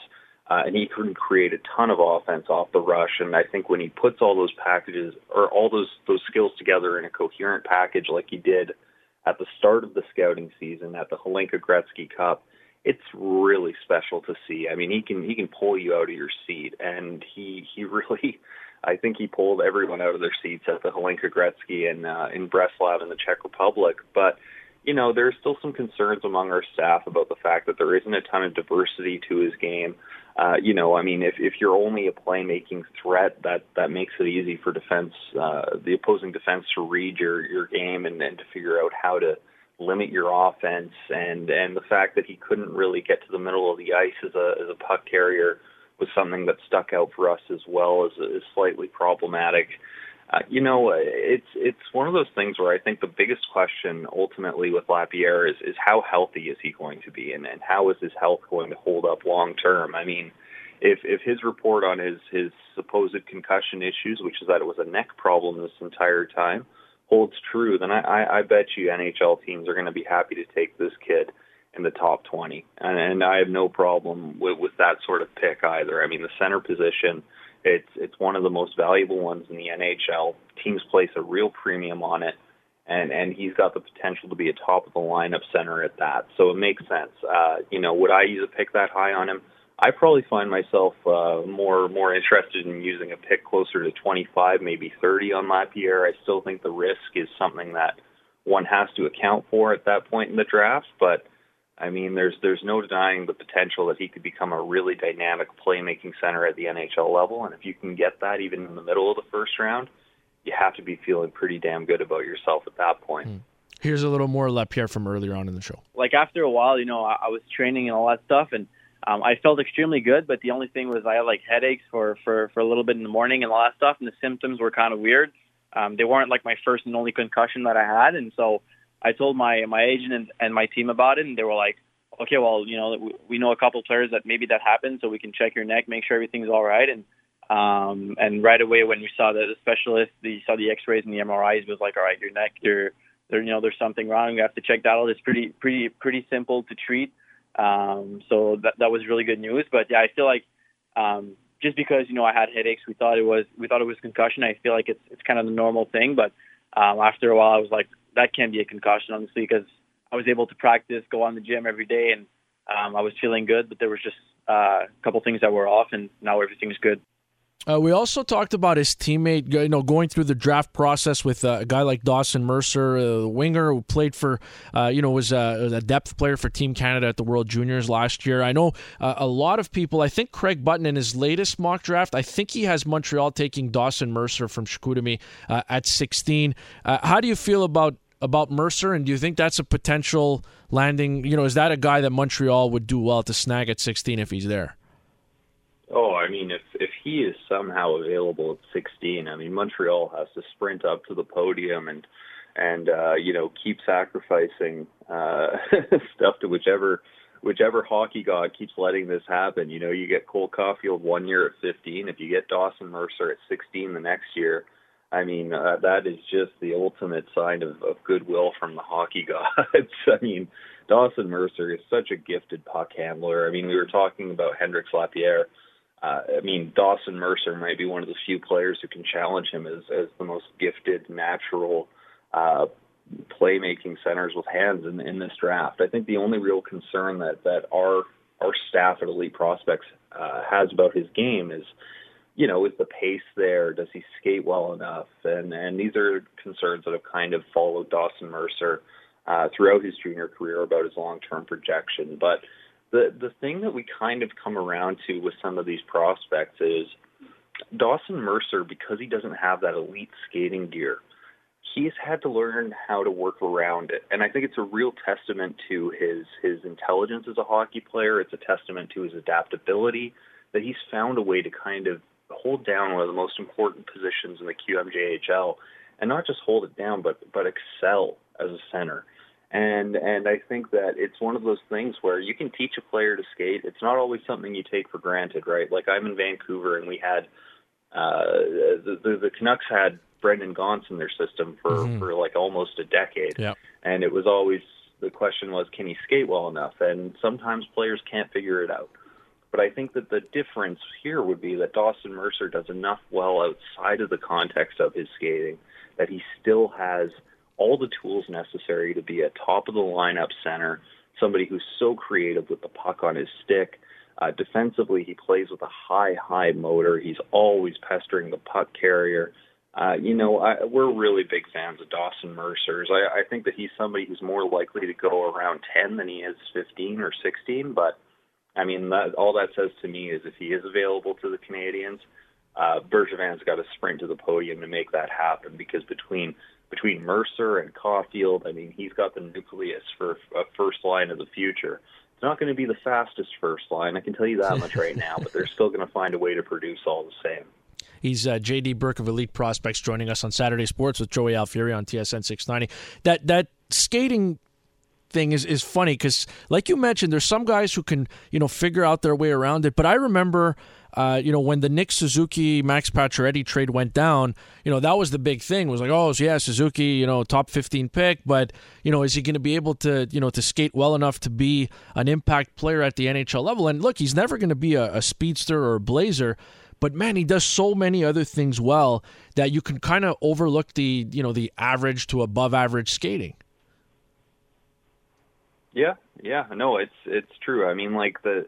Uh, and he can create a ton of offense off the rush. And I think when he puts all those packages or all those those skills together in a coherent package, like he did at the start of the scouting season at the Hlinka Gretzky Cup, it's really special to see. I mean, he can he can pull you out of your seat, and he he really, I think he pulled everyone out of their seats at the Hlinka Gretzky and uh, in Breclav in the Czech Republic, but you know, there's still some concerns among our staff about the fact that there isn't a ton of diversity to his game. Uh, you know, I mean, if if you're only a playmaking threat, that that makes it easy for defense, uh, the opposing defense, to read your your game and, and to figure out how to limit your offense. And and the fact that he couldn't really get to the middle of the ice as a as a puck carrier was something that stuck out for us as well as is slightly problematic. Uh, you know, it's it's one of those things where I think the biggest question ultimately with Lapierre is is how healthy is he going to be, and and how is his health going to hold up long term? I mean, if if his report on his his supposed concussion issues, which is that it was a neck problem this entire time, holds true, then I I, I bet you NHL teams are going to be happy to take this kid in the top 20, and, and I have no problem with with that sort of pick either. I mean, the center position it's it's one of the most valuable ones in the NHL. Teams place a real premium on it, and and he's got the potential to be a top of the lineup center at that. So it makes sense. Uh, you know, would I use a pick that high on him? I probably find myself uh, more more interested in using a pick closer to 25, maybe 30 on Lapierre. I still think the risk is something that one has to account for at that point in the draft, but I mean, there's there's no denying the potential that he could become a really dynamic playmaking center at the NHL level, and if you can get that even in the middle of the first round, you have to be feeling pretty damn good about yourself at that point. Hmm. Here's a little more Lapierre from earlier on in the show. Like after a while, you know, I, I was training and all that stuff, and um, I felt extremely good. But the only thing was I had like headaches for for for a little bit in the morning and all that stuff, and the symptoms were kind of weird. Um, they weren't like my first and only concussion that I had, and so I told my my agent and, and my team about it, and they were like, "Okay, well, you know, we know a couple players that maybe that happened, so we can check your neck, make sure everything's all right." And um, and right away when we saw the, the specialist, the saw the X-rays and the MRIs, was like, "All right, your neck, you're there, you know, there's something wrong. We have to check that out." It's pretty pretty pretty simple to treat. Um, so that that was really good news. But yeah, I feel like um, just because you know I had headaches, we thought it was we thought it was concussion. I feel like it's it's kind of the normal thing, but um, after a while, I was like, that can be a concussion, honestly, because I was able to practice, go on the gym every day, and um, I was feeling good. But there was just uh, a couple things that were off, and now everything's good. Uh, we also talked about his teammate, you know, going through the draft process with uh, a guy like Dawson Mercer, a winger who played for, uh, you know, was a, was a, depth player for Team Canada at the World Juniors last year. I know uh, a lot of people. I think Craig Button in his latest mock draft, I think he has Montreal taking Dawson Mercer from Chicoutimi uh, at 16. how do you feel about about Mercer, and do you think that's a potential landing? You know, is that a guy that Montreal would do well to snag at 16 if he's there? Oh, I mean, if if he is somehow available at 16, I mean, Montreal has to sprint up to the podium and and uh, you know keep sacrificing uh, stuff to whichever whichever hockey god keeps letting this happen. You know, you get Cole Caufield one year at 15. If you get Dawson Mercer at 16 the next year, I mean, uh, that is just the ultimate sign of, of goodwill from the hockey gods. I mean, Dawson Mercer is such a gifted puck handler. I mean, we were talking about Hendrix Lapierre uh, I mean, Dawson Mercer might be one of the few players who can challenge him as, as the most gifted, natural uh, playmaking centers with hands in, in this draft. I think the only real concern that that our our staff at Elite Prospects uh, has about his game is, you know, is the pace there? Does he skate well enough? And and these are concerns that have kind of followed Dawson Mercer uh, throughout his junior career about his long term projection, but the the thing that we kind of come around to with some of these prospects is Dawson Mercer because he doesn't have that elite skating gear. He's had to learn how to work around it, and I think it's a real testament to his his intelligence as a hockey player. It's a testament to his adaptability that he's found a way to kind of hold down one of the most important positions in the QMJHL, and not just hold it down, but but excel as a center. And and I think that it's one of those things where you can teach a player to skate. It's not always something you take for granted, right? Like I'm in Vancouver and we had uh the the, the Canucks had Brendan Gaunce in their system for mm-hmm. for like almost a decade. Yep. And it was always the question was can he skate well enough? And sometimes players can't figure it out. But I think that the difference here would be that Dawson Mercer does enough well outside of the context of his skating that he still has all the tools necessary to be a top of the lineup center, somebody who's so creative with the puck on his stick. Uh, defensively, he plays with a high, high motor. He's always pestering the puck carrier. Uh, you know, I, we're really big fans of Dawson Mercer's. I, I think that he's somebody who's more likely to go around 10 than he is 15 or 16. But I mean, that, all that says to me is if he is available to the Canadiens, uh, Bergevin's got to sprint to the podium to make that happen because between between Mercer and Caufield, I mean, he's got the nucleus for a first line of the future. It's not going to be the fastest first line, I can tell you that much right now, but they're still going to find a way to produce all the same. He's uh, JD Burke of Elite Prospects joining us on Saturday Sports with Joey Alfieri on TSN 690. That that skating thing is, is funny because, like you mentioned, there's some guys who can you know figure out their way around it. But I remember uh, you know, when the Nick Suzuki Max Pacioretty trade went down, you know, that was the big thing. Was like, oh, so yeah, Suzuki, you know, top 15 pick, but you know, is he going to be able to, you know, to skate well enough to be an impact player at the NHL level? And look, he's never going to be a, a speedster or a blazer, but man, he does so many other things well that you can kind of overlook the, you know, the average to above average skating. Yeah, yeah, no, it's it's true. I mean, like the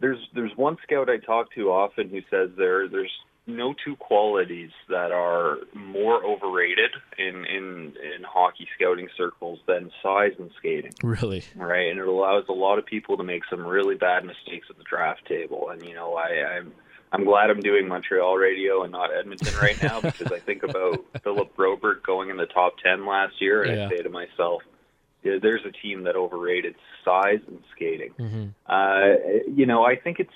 there's there's one scout I talk to often who says there there's no two qualities that are more overrated in in in hockey scouting circles than size and skating. Really, right? And it allows a lot of people to make some really bad mistakes at the draft table. And you know, I, I'm I'm glad I'm doing Montreal radio and not Edmonton right now because I think about Philip Broberg going in the top ten last year, and yeah. I say to myself, there's a team that overrated size and skating. Mm-hmm. Uh, you know, I think it's.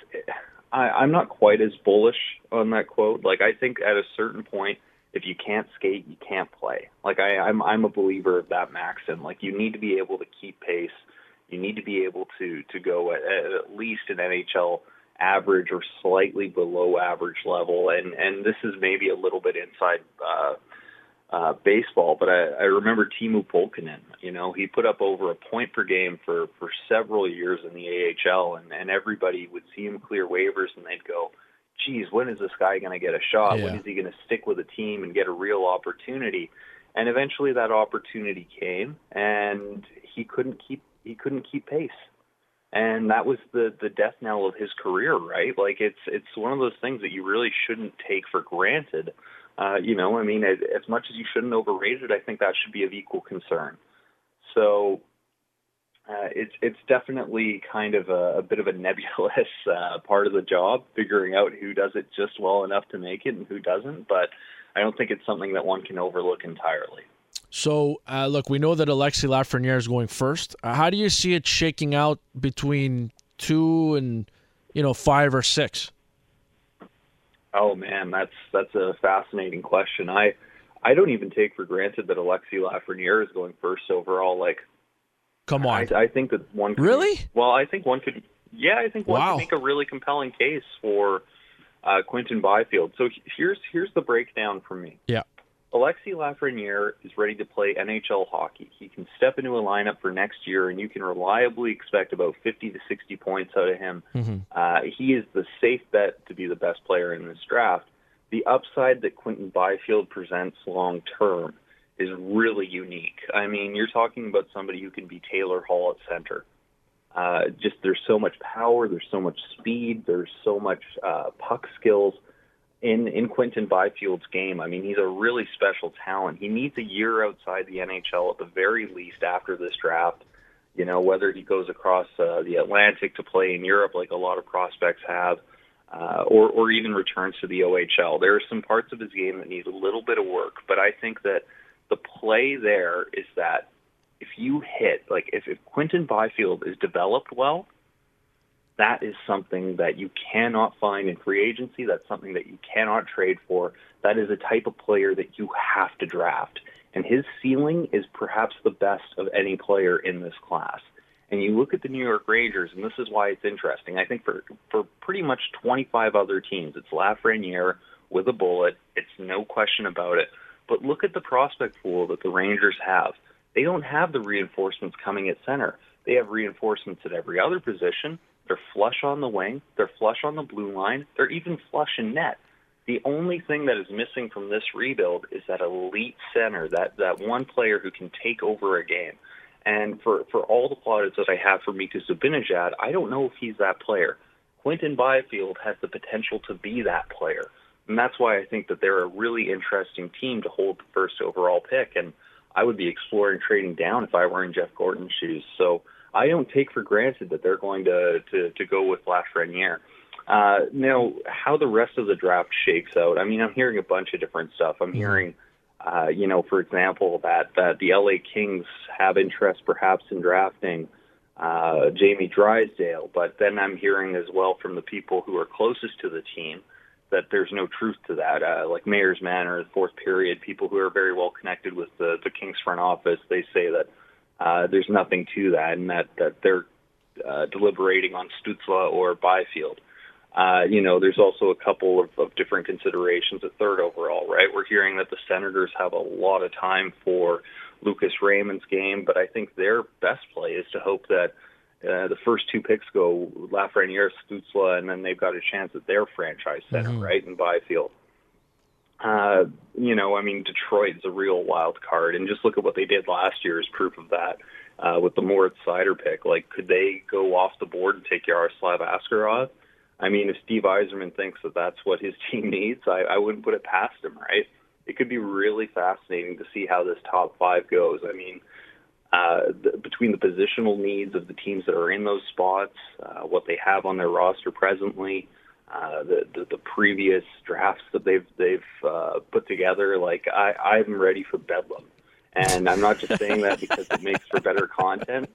I, I'm not quite as bullish on that quote. Like, I think at a certain point, if you can't skate, you can't play. Like, I, I'm I'm a believer of that maxim. Like, you need to be able to keep pace. You need to be able to to go at, at least an NHL average or slightly below average level. And and this is maybe a little bit inside. Uh, uh, baseball, but I, I remember Teemu Pulkkinen. You know, he put up over a point per game for for several years in the AHL, and and everybody would see him clear waivers, and they'd go, "Geez, when is this guy going to get a shot? Yeah. When is he going to stick with a team and get a real opportunity?" And eventually, that opportunity came, and he couldn't keep he couldn't keep pace. and that was the the death knell of his career, right? Like it's it's one of those things that you really shouldn't take for granted. Uh, you know, I mean, as, as much as you shouldn't overrate it, I think that should be of equal concern. So uh, it's it's definitely kind of a, a bit of a nebulous uh, part of the job, figuring out who does it just well enough to make it and who doesn't. But I don't think it's something that one can overlook entirely. So, uh, look, we know that Alexi Lafreniere is going first. Uh, how do you see it shaking out between two and you know five or six? Oh man, that's that's a fascinating question. I I don't even take for granted that Alexi Lafreniere is going first overall. Like, come on, I, I think that one could, really. Well, I think one could. Yeah, I think one wow. could make a really compelling case for uh, Quinton Byfield. So here's here's the breakdown for me. Yeah. Alexi Lafreniere is ready to play NHL hockey. He can step into a lineup for next year, and you can reliably expect about 50 to 60 points out of him. Mm-hmm. Uh, he is the safe bet to be the best player in this draft. The upside that Quinton Byfield presents long term is really unique. I mean, you're talking about somebody who can be Taylor Hall at center. Uh, just there's so much power, there's so much speed, there's so much uh, puck skills in in Quinton Byfield's game. I mean, he's a really special talent. He needs a year outside the NHL at the very least after this draft. You know, whether he goes across uh, the Atlantic to play in Europe, like a lot of prospects have, uh, or or even returns to the OHL. There are some parts of his game that need a little bit of work, but I think that the play there is that if you hit, like if, if Quinton Byfield is developed well, that is something that you cannot find in free agency. That's something that you cannot trade for. That is a type of player that you have to draft. And his ceiling is perhaps the best of any player in this class. And you look at the New York Rangers, and this is why it's interesting. I think for for pretty much 25 other teams, it's Lafreniere with a bullet. It's no question about it. But look at the prospect pool that the Rangers have. They don't have the reinforcements coming at center. They have reinforcements at every other position. They're flush on the wing. They're flush on the blue line. They're even flush in net. The only thing that is missing from this rebuild is that elite center, that that one player who can take over a game. And for for all the plaudits that I have for Mika Zibanejad, I don't know if he's that player. Quinton Byfield has the potential to be that player, and that's why I think that they're a really interesting team to hold the first overall pick. And I would be exploring trading down if I were in Jeff Gorton's shoes. So I don't take for granted that they're going to to, to go with Lafreniere. Uh, now, how the rest of the draft shakes out, I mean, I'm hearing a bunch of different stuff. I'm hearing, uh, you know, for example, that, that the LA Kings have interest perhaps in drafting uh, Jamie Drysdale, but then I'm hearing as well from the people who are closest to the team that there's no truth to that. Uh, like Mayor's Manor, fourth period, people who are very well connected with the, the Kings front office, they say that uh, there's nothing to that, and that that they're uh, deliberating on Stützle or Byfield. Uh, you know, there's also a couple of, of different considerations at third overall, right? We're hearing that the Senators have a lot of time for Lucas Raymond's game, but I think their best play is to hope that uh, the first two picks go Lafreniere, Stützle, and then they've got a chance at their franchise center, mm-hmm. right, in Byfield. Uh, you know, I mean, Detroit's a real wild card, and just look at what they did last year as proof of that uh, with the Moritz Seider pick. Like, could they go off the board and take Yaroslav Askarov? I mean, if Steve Yzerman thinks that that's what his team needs, I, I wouldn't put it past him, right? It could be really fascinating to see how this top five goes. I mean, uh, the, between the positional needs of the teams that are in those spots, uh, what they have on their roster presently, uh, the, the the previous drafts that they've they've uh, put together. Like I I'm ready for bedlam, and I'm not just saying that because it makes for better content.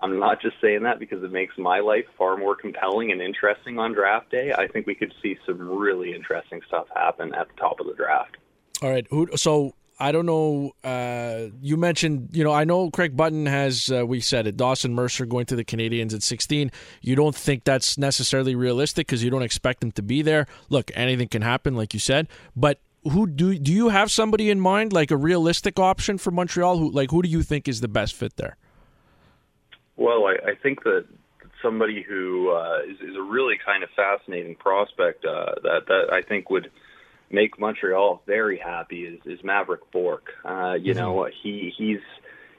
I'm not just saying that because it makes my life far more compelling and interesting on draft day. I think we could see some really interesting stuff happen at the top of the draft. All right. So I don't know. Uh, you mentioned, you know, I know Craig Button has, uh, we said it, Dawson Mercer going to the Canadiens at 16. You don't think that's necessarily realistic because you don't expect him to be there. Look, anything can happen, like you said. But who do do you have somebody in mind, like a realistic option for Montreal? Who like who do you think is the best fit there? Well, I, I think that somebody who uh, is, is a really kind of fascinating prospect uh, that that I think would make Montreal very happy is, is Mavrik Bourque. Uh, you mm-hmm. know, he he's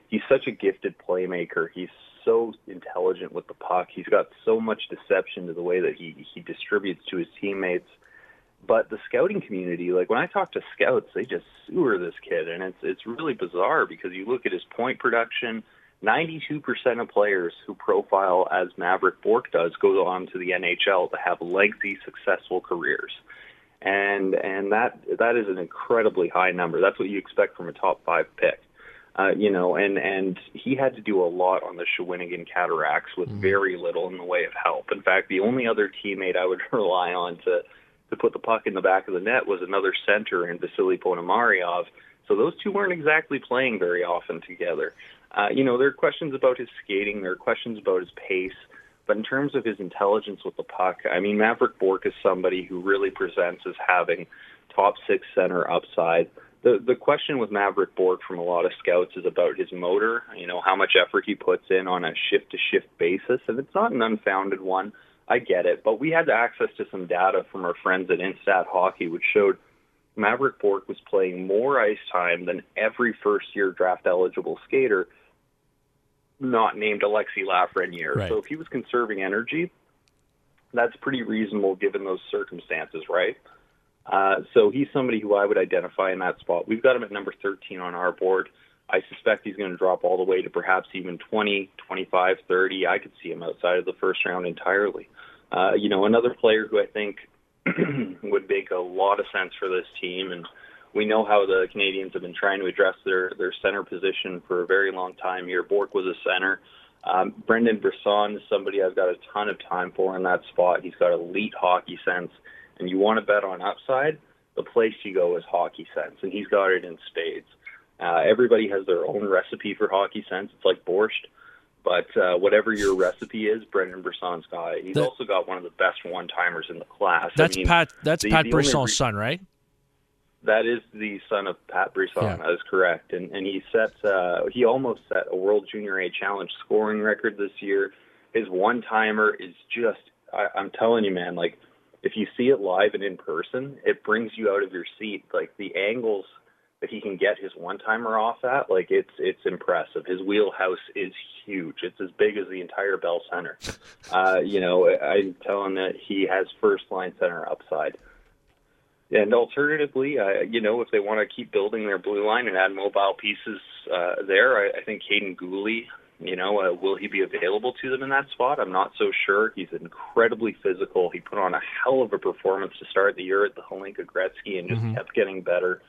he's such a gifted playmaker. He's so intelligent with the puck. He's got so much deception to the way that he he distributes to his teammates. But the scouting community, like when I talk to scouts, they just sewer this kid, and it's it's really bizarre because you look at his point production. 92% of players who profile as Mavrik Bourque does go on to the NHL to have lengthy, successful careers, and and that that is an incredibly high number. That's what you expect from a top five pick. Uh, you know, and and he had to do a lot on the Shawinigan Cataracts with mm-hmm. very little in the way of help. In fact, the only other teammate I would rely on to to put the puck in the back of the net was another center in Vasily Ponomariov. So those two weren't exactly playing very often together. Uh, you know, there are questions about his skating, there are questions about his pace, but in terms of his intelligence with the puck, I mean, Mavrik Bourque is somebody who really presents as having top six center upside. The the question with Mavrik Bourque from a lot of scouts is about his motor. You know, how much effort he puts in on a shift to shift basis, and it's not an unfounded one. I get it, but we had access to some data from our friends at Instat Hockey, which showed Mavrik Bourque was playing more ice time than every first year draft eligible skater not named Alexi Lafreniere. Right. So if he was conserving energy, that's pretty reasonable given those circumstances, right? Uh, so he's somebody who I would identify in that spot. We've got him at number 13 on our board. I suspect he's going to drop all the way to perhaps even 20, 25, 30. I could see him outside of the first round entirely. Uh, you know, another player who I think would make a lot of sense for this team, and we know how the Canadiens have been trying to address their their center position for a very long time here. Bourque was a center. Um, Brendan Brisson is somebody I've got a ton of time for in that spot. He's got elite hockey sense, and you want to bet on upside. The place you go is hockey sense, and he's got it in spades. Uh, everybody has their own recipe for hockey sense. It's like borscht. But uh, whatever your recipe is, Brendan Brisson's got it. He's the, also got one of the best one timers in the class. That's I mean, Pat. That's the, Pat the Brisson's re- son, right? That is the son of Pat Brisson. Yeah. That is correct, and and he set uh, he almost set a World Junior A Challenge scoring record this year. His one timer is just I, I'm telling you, man. Like if you see it live and in person, it brings you out of your seat. Like the angles that he can get his one timer off at, like it's it's impressive. His wheelhouse is huge. It's as big as the entire Bell Center. Uh, you know, I'm telling that he has first line center upside. And alternatively, uh, you know, if they want to keep building their blue line and add mobile pieces uh, there, I, I think Kaiden Guhle, you know, uh, will he be available to them in that spot? I'm not so sure. He's incredibly physical. He put on a hell of a performance to start the year at the Hlinka Gretzky and just mm-hmm. kept getting better.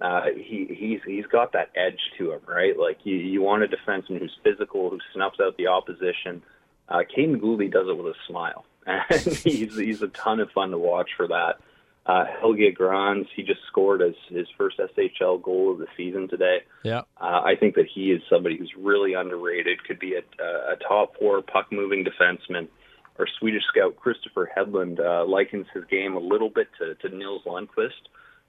Uh, he he's he's got that edge to him, right? Like you you want a defenseman who's physical, who snuffs out the opposition. Uh, Kaiden Guhle does it with a smile, and he's he's a ton of fun to watch for that. Uh, Helge Grans, he just scored his, his first SHL goal of the season today. Yeah, uh, I think that he is somebody who's really underrated. Could be a, a top four puck moving defenseman. Our Swedish scout Christopher Hedlund uh, likens his game a little bit to, to Nils Lundkvist,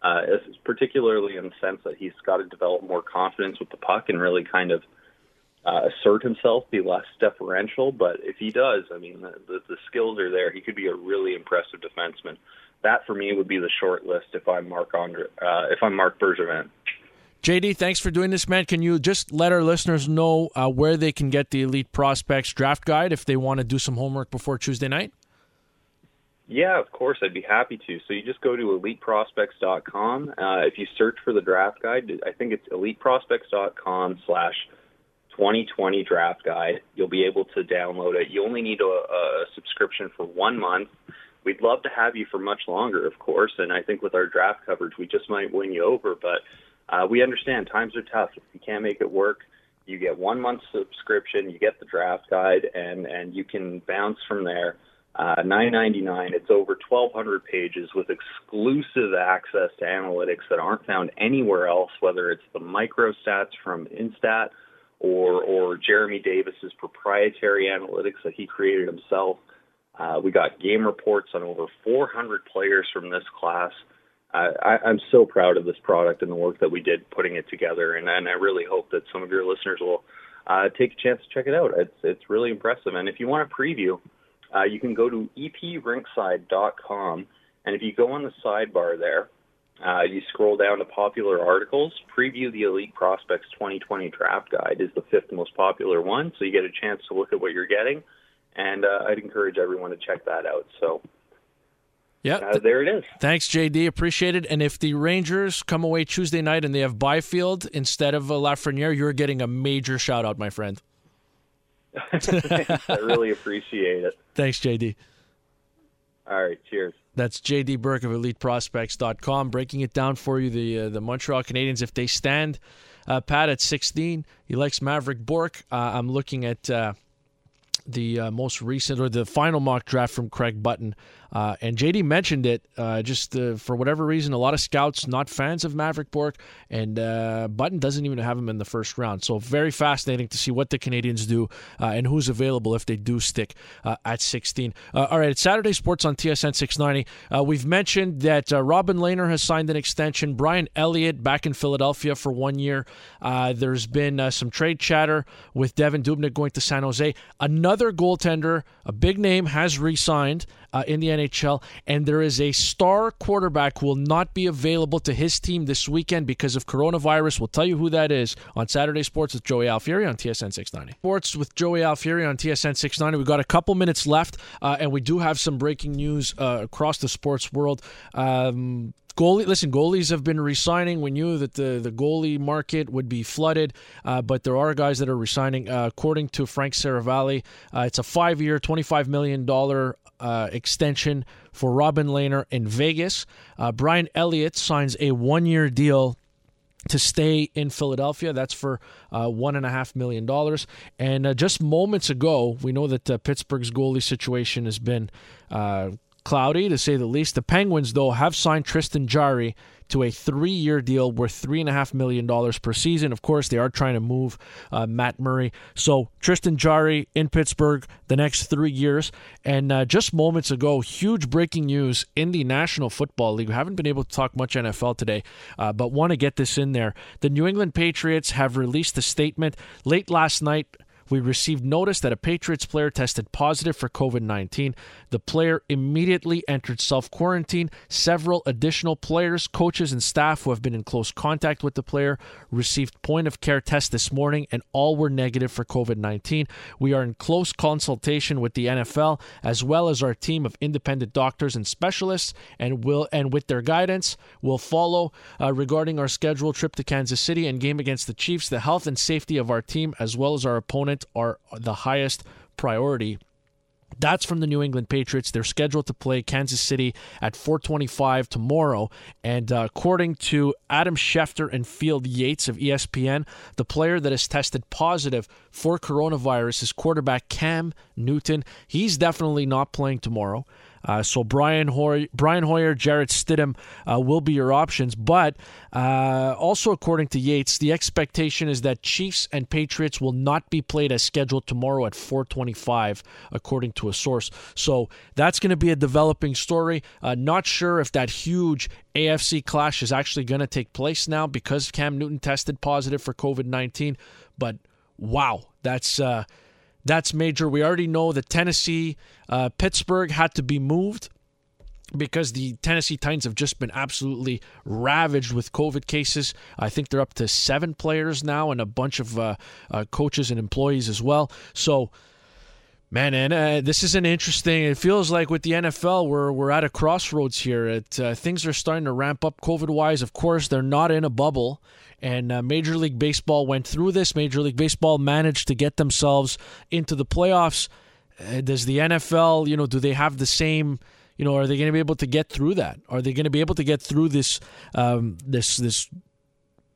uh, particularly in the sense that he's got to develop more confidence with the puck and really kind of uh, assert himself, be less deferential. But if he does, I mean, the, the, the skills are there. He could be a really impressive defenseman that for me would be the short list if I'm Mark Andre, uh, if I'm Marc Bergevin. JD, thanks for doing this, man. Can you just let our listeners know uh, where they can get the Elite Prospects draft guide if they want to do some homework before Tuesday night? Yeah, of course, I'd be happy to. So you just go to eliteprospects.com. Uh, if you search for the draft guide, I think it's eliteprospects.com slash 2020 draft guide. You'll be able to download it. You only need a, a subscription for one month. We'd love to have you for much longer, of course, and I think with our draft coverage, we just might win you over. But uh, we understand times are tough. If you can't make it work, you get one month subscription, you get the draft guide, and and you can bounce from there. Uh, Nine ninety nine. It's over twelve hundred pages with exclusive access to analytics that aren't found anywhere else. Whether it's the micro stats from Instat or or Jeremy Davis's proprietary analytics that he created himself. Uh, we got game reports on over 400 players from this class. Uh, I, I'm so proud of this product and the work that we did putting it together, and, and I really hope that some of your listeners will uh, take a chance to check it out. It's it's really impressive, and if you want a preview, uh, you can go to eprinkside.com, and if you go on the sidebar there, uh, you scroll down to popular articles. Preview the Elite Prospects 2020 Draft Guide is the fifth most popular one, so you get a chance to look at what you're getting. And uh, I'd encourage everyone to check that out. So, yeah, uh, there it is. Thanks, JD. Appreciate it. And if the Rangers come away Tuesday night and they have Byfield instead of uh, Lafreniere, you're getting a major shout out, my friend. I really appreciate it. Thanks, JD. All right, cheers. That's JD Burke of EliteProspects.com breaking it down for you. The uh, the Montreal Canadiens, if they stand uh, pat at 16, he likes Mavrik Bourque. Uh, I'm looking at uh, the uh, most recent or the final mock draft from Craig Button. Uh, and JD mentioned it uh, just uh, for whatever reason. A lot of scouts not fans of Mavrik Bourque, and uh, Button doesn't even have him in the first round. So very fascinating to see what the Canadiens do uh, and who's available if they do stick at 16. all right, it's Saturday Sports on TSN 690. we've mentioned that Robin Lehner has signed an extension. Brian Elliott back in Philadelphia for one year. there's been some trade chatter with Devan Dubnyk going to San Jose. Another goaltender, a big name, has re-signed uh, in the NHL, and there is a star quarterback who will not be available to his team this weekend because of coronavirus. We'll tell you who that is on Saturday Sports with Joey Alfieri on TSN 690. Sports with Joey Alfieri on TSN 690. We've got a couple minutes left, uh, and we do have some breaking news uh, across the sports world. Um, goalie listen goalies have been resigning we knew that the, the goalie market would be flooded uh, but there are guys that are resigning uh, according to frank seravalli uh, it's a five-year $25 million uh, extension for Robin Lehner in Vegas. Uh, Brian Elliott signs a one year deal to stay in Philadelphia. That's for uh, one and a half million dollars. And uh, just moments ago, we know that Pittsburgh's goalie situation has been cloudy to say the least. The Penguins, though, have signed Tristan Jarry to a three year deal worth $3.5 million per season. Of course, they are trying to move uh, Matt Murray. So, Tristan Jarry in Pittsburgh the next three years. And uh, just moments ago, huge breaking news in the National Football League. We haven't been able to talk much NFL today, uh, but want to get this in there. The New England Patriots have released a statement late last night we received notice that a Patriots player tested positive for COVID 19. The player immediately entered self quarantine. Several additional players, coaches, and staff who have been in close contact with the player received point of care tests this morning, and all were negative for COVID 19. We are in close consultation with the NFL as well as our team of independent doctors and specialists, and will and with their guidance, will follow uh, regarding our scheduled trip to Kansas City and game against the Chiefs. The health and safety of our team as well as our opponent are the highest priority. That's from the New England Patriots. They're scheduled to play Kansas City at 425 tomorrow. And uh, according to Adam Schefter and Field Yates of ESPN, the player that has tested positive for coronavirus is quarterback Cam Newton. He's definitely not playing tomorrow. Uh, so Brian Hoyer, Brian Hoyer, Jarrett Stidham uh, will be your options. But uh, also, according to Yates, the expectation is that Chiefs and Patriots will not be played as scheduled tomorrow at 4:25, according to a source. So that's going to be a developing story. Uh, not sure if that huge AFC clash is actually going to take place now because Cam Newton tested positive for COVID-19. But wow, that's uh, that's major. We already know that Tennessee, uh, Pittsburgh had to be moved because the Tennessee Titans have just been absolutely ravaged with COVID cases. I think they're up to seven players now and a bunch of uh, uh, coaches and employees as well. So, man, and uh, this is an interesting. It feels like with the NFL, we're we're at a crossroads here. It, uh, things are starting to ramp up COVID wise. Of course, they're not in a bubble. And uh, Major League Baseball went through this. Major League Baseball managed to get themselves into the playoffs. Uh, does the NFL, you know, do they have the same? You know, are they going to be able to get through that? Are they going to be able to get through this um, this this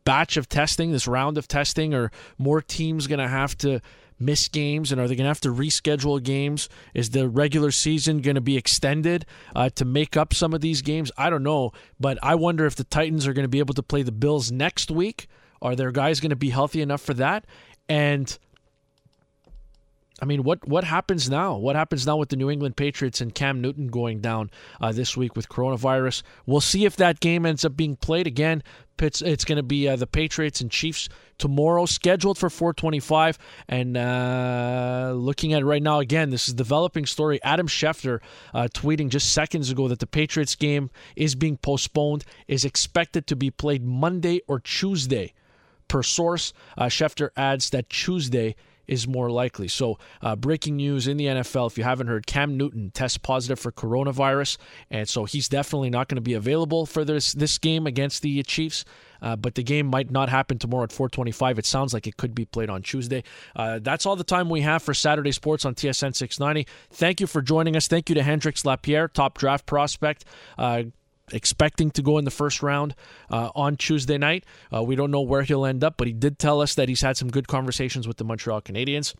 batch of testing, this round of testing, or more teams going to have to miss games and are they going to have to reschedule games? Is the regular season going to be extended uh, to make up some of these games? I don't know, but I wonder if the Titans are going to be able to play the Bills next week. Are their guys going to be healthy enough for that? And I mean, what what happens now? What happens now with the New England Patriots and Cam Newton going down uh, this week with coronavirus? We'll see if that game ends up being played again. It's, it's going to be uh, the Patriots and Chiefs tomorrow, scheduled for 425. And uh, looking at it right now, again, this is developing story. Adam Schefter uh, tweeting just seconds ago that the Patriots game is being postponed, is expected to be played Monday or Tuesday. Per source, uh, Schefter adds that Tuesday is more likely. So, uh, breaking news in the NFL, if you haven't heard, Cam Newton tests positive for coronavirus, and so he's definitely not going to be available for this this game against the Chiefs. Uh, but the game might not happen tomorrow at 4:25. It sounds like it could be played on Tuesday. Uh, that's all the time we have for Saturday Sports on TSN 690. Thank you for joining us. Thank you to Hendrix Lapierre, top draft prospect. Uh, expecting to go in the first round uh, on Tuesday night. Uh, we don't know where he'll end up, but he did tell us that he's had some good conversations with the Montreal Canadiens.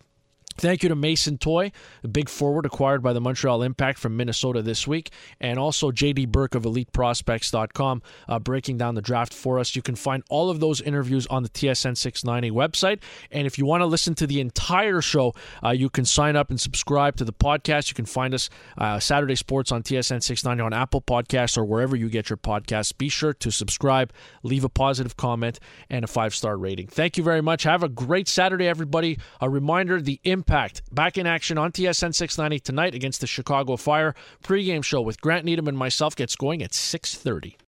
Thank you to Mason Toye, the big forward acquired by the Montreal Impact from Minnesota this week, and also JD Burke of EliteProspects.com uh, breaking down the draft for us. You can find all of those interviews on the TSN 690 website. And if you want to listen to the entire show, uh, you can sign up and subscribe to the podcast. You can find us uh, Saturday Sports on TSN 690 on Apple Podcasts or wherever you get your podcasts. Be sure to subscribe, leave a positive comment, and a five star rating. Thank you very much. Have a great Saturday, everybody. A reminder the Impact Back in action on TSN 690 tonight against the Chicago Fire. Pre-game show with Grant Needham and myself gets going at 6:30.